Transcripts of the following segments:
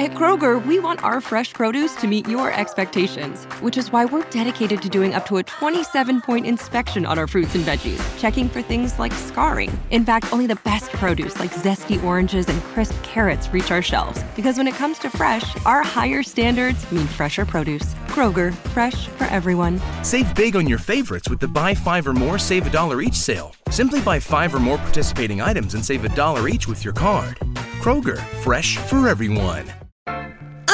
At Kroger, we want our fresh produce to meet your expectations, which is why we're dedicated to doing up to a 27 point inspection on our fruits and veggies, checking for things like scarring. In fact, only the best produce like zesty oranges and crisp carrots reach our shelves. Because when it comes to fresh, our higher standards mean fresher produce. Kroger, fresh for everyone. Save big on your favorites with the buy five or more, save a dollar each sale. Simply buy five or more participating items and save a dollar each with your card. Kroger, fresh for everyone.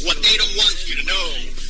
What they don't want you to know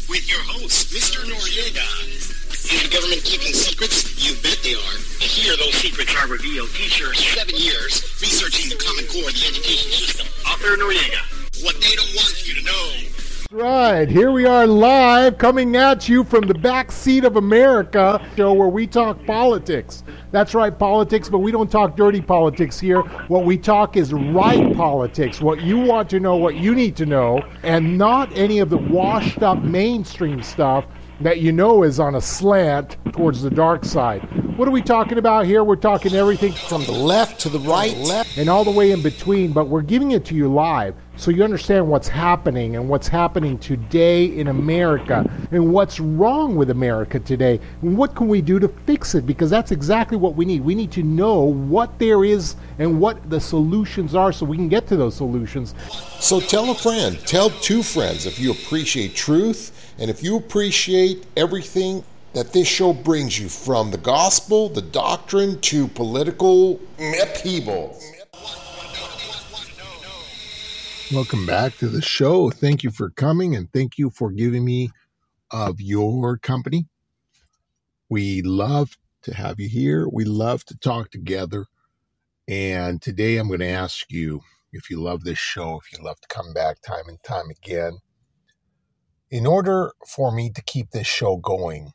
with your host, Mr. Noriega. Is the government keeping secrets? You bet they are. Here those secrets are revealed. Teacher, seven years researching the Common Core of the education system. Author Noriega. What they don't want you to know. Right, here we are live coming at you from the back seat of America show where we talk politics. That's right, politics, but we don't talk dirty politics here. What we talk is right politics, what you want to know, what you need to know, and not any of the washed up mainstream stuff that you know is on a slant towards the dark side. What are we talking about here? We're talking everything from the left to the right, left, and all the way in between, but we're giving it to you live so you understand what's happening and what's happening today in America and what's wrong with America today and what can we do to fix it because that's exactly what we need. We need to know what there is and what the solutions are so we can get to those solutions. So tell a friend, tell two friends if you appreciate truth and if you appreciate everything that this show brings you from the gospel, the doctrine, to political upheaval. Welcome back to the show. Thank you for coming and thank you for giving me of your company. We love to have you here. We love to talk together. And today I'm going to ask you if you love this show, if you love to come back time and time again. In order for me to keep this show going,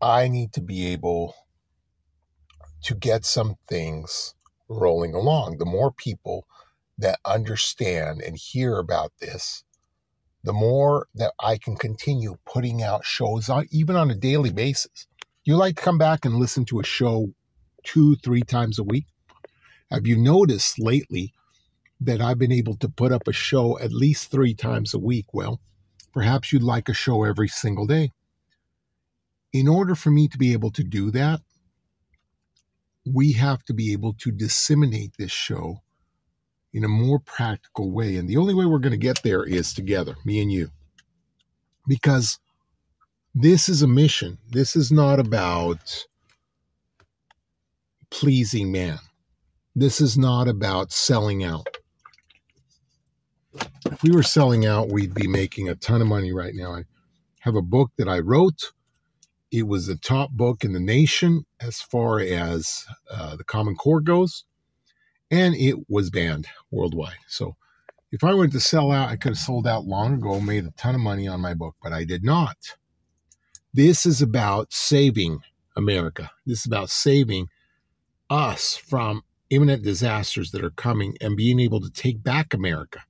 I need to be able to get some things rolling along. The more people that understand and hear about this, the more that I can continue putting out shows on even on a daily basis. You like to come back and listen to a show two, three times a week? Have you noticed lately that I've been able to put up a show at least three times a week? Well, perhaps you'd like a show every single day. In order for me to be able to do that, we have to be able to disseminate this show in a more practical way. And the only way we're going to get there is together, me and you. Because this is a mission. This is not about pleasing man. This is not about selling out. If we were selling out, we'd be making a ton of money right now. I have a book that I wrote. It was the top book in the nation as far as uh, the Common Core goes and it was banned worldwide. So if I wanted to sell out, I could have sold out long ago, made a ton of money on my book, but I did not. This is about saving America. This is about saving us from imminent disasters that are coming and being able to take back America,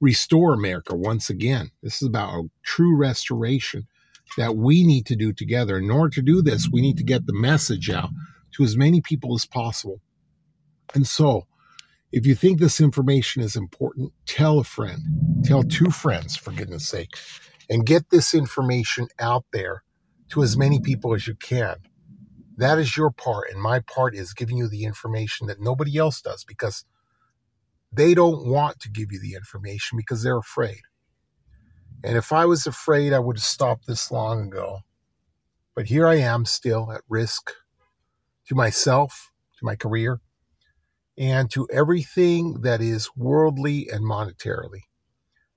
restore America once again. This is about a true restoration that we need to do together. In order to do this, we need to get the message out to as many people as possible. And so, if you think this information is important, tell a friend, tell two friends, for goodness sake, and get this information out there to as many people as you can. That is your part. And my part is giving you the information that nobody else does because they don't want to give you the information because they're afraid. And if I was afraid, I would have stopped this long ago. But here I am still at risk to myself, to my career, and to everything that is worldly and monetarily.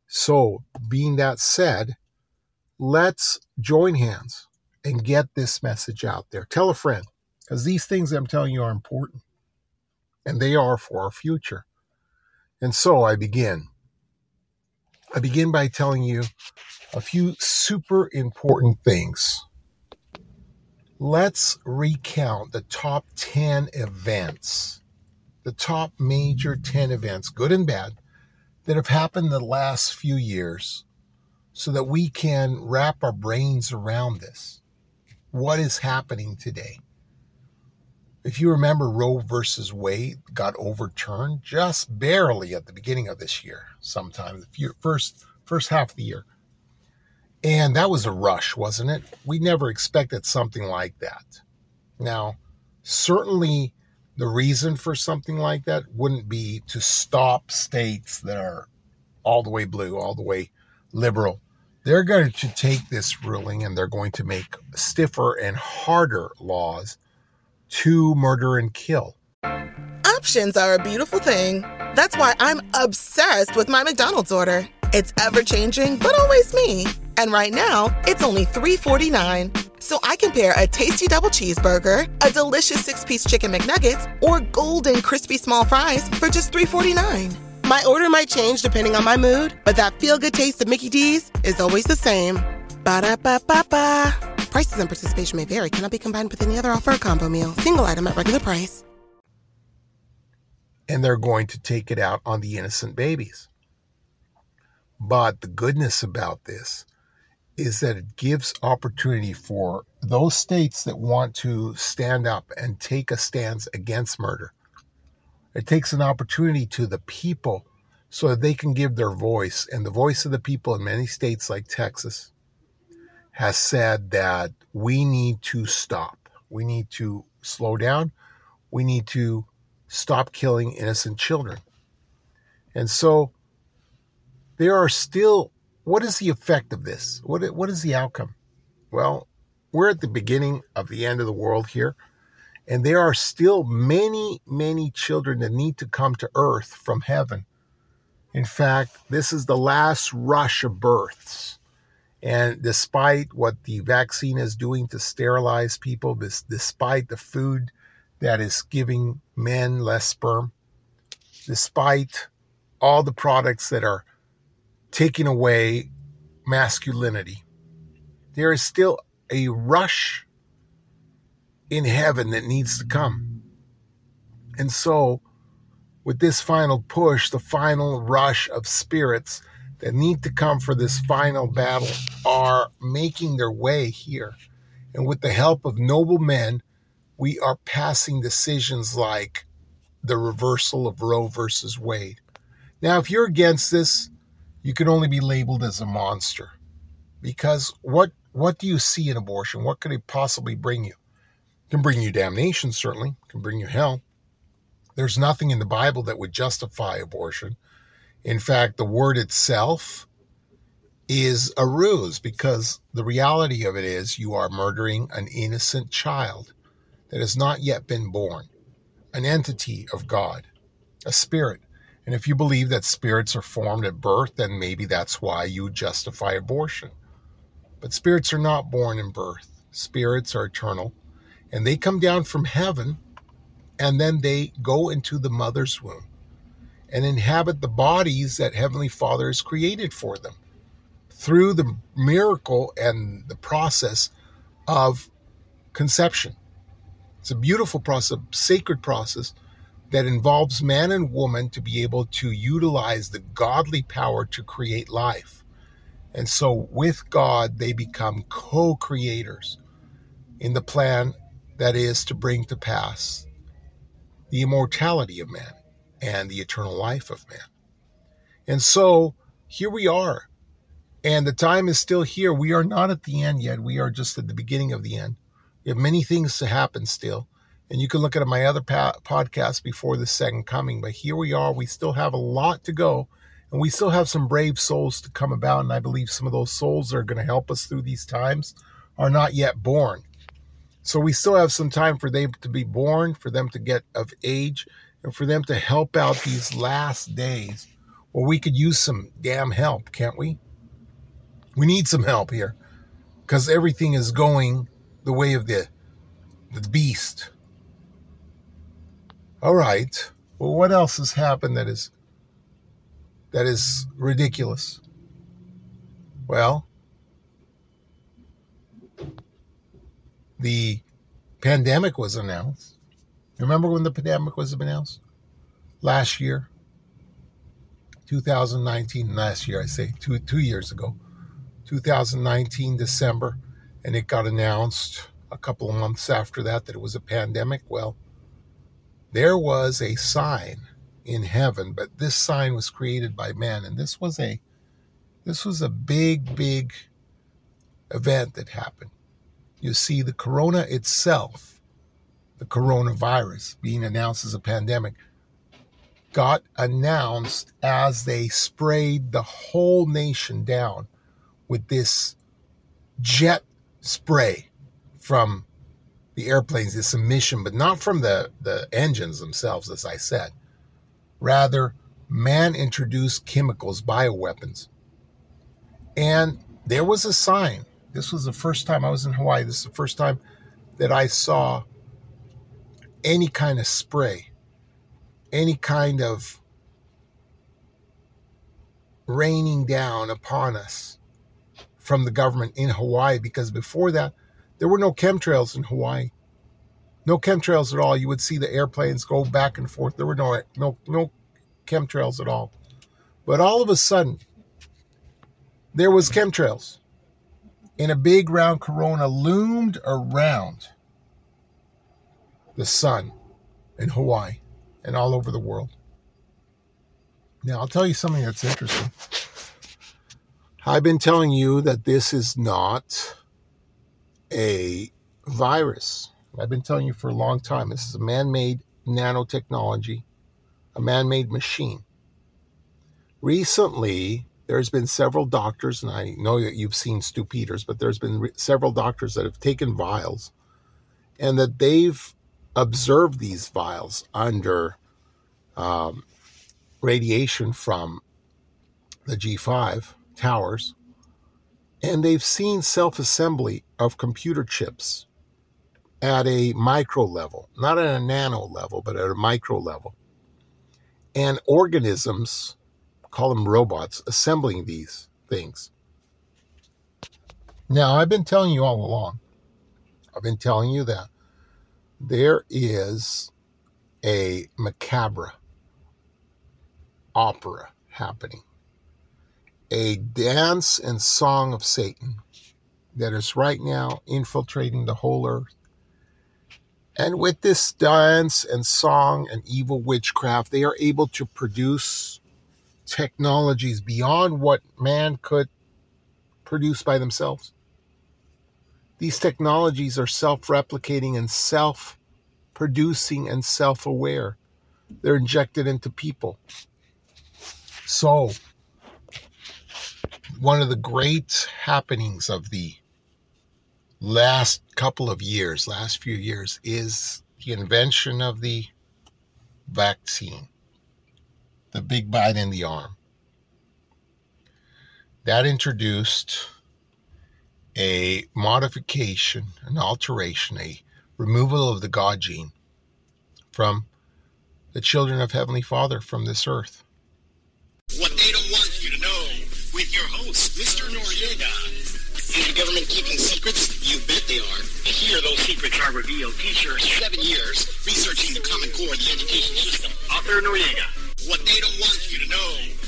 So, being that said, let's join hands and get this message out there. Tell a friend, because these things I'm telling you are important, and they are for our future. And so I begin. I begin by telling you a few super important things. Let's recount the top 10 events, the top major 10 events, good and bad, that have happened the last few years so that we can wrap our brains around this. What is happening today? If you remember, Roe versus Wade got overturned just barely at the beginning of this year, sometime the first first half of the year. And that was a rush, wasn't it? We never expected something like that. Now, certainly the reason for something like that wouldn't be to stop states that are all the way blue, all the way liberal. They're going to take this ruling and they're going to make stiffer and harder laws to murder and kill. Options are a beautiful thing. That's why I'm obsessed with my McDonald's order. It's ever changing, but always me. And right now, it's only $3.49. So I can pair a tasty double cheeseburger, a delicious six piece chicken McNuggets, or golden crispy small fries for just $3.49. My order might change depending on my mood, but that feel good taste of Mickey D's is always the same. Ba da ba ba ba. Prices and participation may vary, cannot be combined with any other offer or combo meal. Single item at regular price. And they're going to take it out on the innocent babies. But the goodness about this is that it gives opportunity for those states that want to stand up and take a stance against murder. It takes an opportunity to the people so that they can give their voice. And the voice of the people in many states like Texas has said that we need to stop. We need to slow down. We need to stop killing innocent children. And so there are still, what is the effect of this? What, what is the outcome? Well, we're at the beginning of the end of the world here. And there are still many, many children that need to come to earth from heaven. In fact, this is the last rush of births. And despite what the vaccine is doing to sterilize people, this, despite the food that is giving men less sperm, despite all the products that are taking away masculinity, there is still a rush in heaven that needs to come. And so, with this final push, the final rush of spirits that need to come for this final battle are making their way here. And with the help of noble men, we are passing decisions like the reversal of Roe versus Wade. Now, if you're against this, you can only be labeled as a monster. Because what what do you see in abortion? What could it possibly bring you? It can bring you damnation, certainly, it can bring you hell. There's nothing in the Bible that would justify abortion. In fact, the word itself is a ruse because the reality of it is you are murdering an innocent child that has not yet been born, an entity of God, a spirit. And if you believe that spirits are formed at birth, then maybe that's why you justify abortion. But spirits are not born in birth, spirits are eternal, and they come down from heaven and then they go into the mother's womb and inhabit the bodies that Heavenly Father has created for them through the miracle and the process of conception. It's a beautiful process, a sacred process that involves man and woman to be able to utilize the godly power to create life. And so, with God, they become co creators in the plan that is to bring to pass the immortality of man and the eternal life of man. And so here we are. And the time is still here. We are not at the end yet. We are just at the beginning of the end. We have many things to happen still. And you can look at my other pa- podcasts before the second coming. But here we are. We still have a lot to go. And we still have some brave souls to come about. And I believe some of those souls that are going to help us through these times are not yet born. So we still have some time for them to be born, for them to get of age, and for them to help out these last days. Well, we could use some damn help, can't we? We need some help here because everything is going the way of the, the beast. All right. Well, what else has happened that is that is ridiculous? Well, the pandemic was announced. Remember when the pandemic was announced? Last year, 2019, last year, I say two, two years ago, 2019, December, and it got announced a couple of months after that that it was a pandemic. Well, there was a sign in heaven, but this sign was created by man, and this was a this was a big, big event that happened. You see, the corona itself, the coronavirus being announced as a pandemic, got announced as they sprayed the whole nation down with this jet spray from the airplanes, this emission, but not from the, the engines themselves, as I said. Rather, man introduced chemicals, bioweapons. And there was a sign. This was the first time I was in Hawaii. This is the first time that I saw any kind of spray, any kind of raining down upon us from the government in Hawaii because before that, there were no chemtrails in Hawaii. No chemtrails at all. You would see the airplanes go back and forth. There were no no no chemtrails at all. But all of a sudden, there was chemtrails. And a big round corona loomed around the sun in Hawaii and all over the world. Now, I'll tell you something that's interesting. I've been telling you that this is not a virus. I've been telling you for a long time. This is a man made nanotechnology, a man made machine. Recently, there's been several doctors, and I know that you've seen Stew Peters, but there's been re- several doctors that have taken vials and that they've observed these vials under um, radiation from the G5 towers and they've seen self assembly of computer chips at a micro level, not at a nano level, but at a micro level. And organisms, call them robots, assembling these things. Now, I've been telling you all along, I've been telling you that there is a macabre opera happening a dance and song of Satan that is right now infiltrating the whole earth. And with this dance and song and evil witchcraft, they are able to produce technologies beyond what man could produce by themselves. These technologies are self replicating and self producing and self aware. They're injected into people. So, one of the great happenings of the last couple of years, last few years, is the invention of the vaccine, the big bite in the arm. That introduced a modification, an alteration, a removal of the God gene from the children of Heavenly Father from this earth. What they don't want you to know with your host, Mr. Noriega. Is the government keeping secrets? You bet they are. And here those secrets are revealed. Teacher, seven years researching the Common Core of the education system. Author Noriega. What they don't want you to know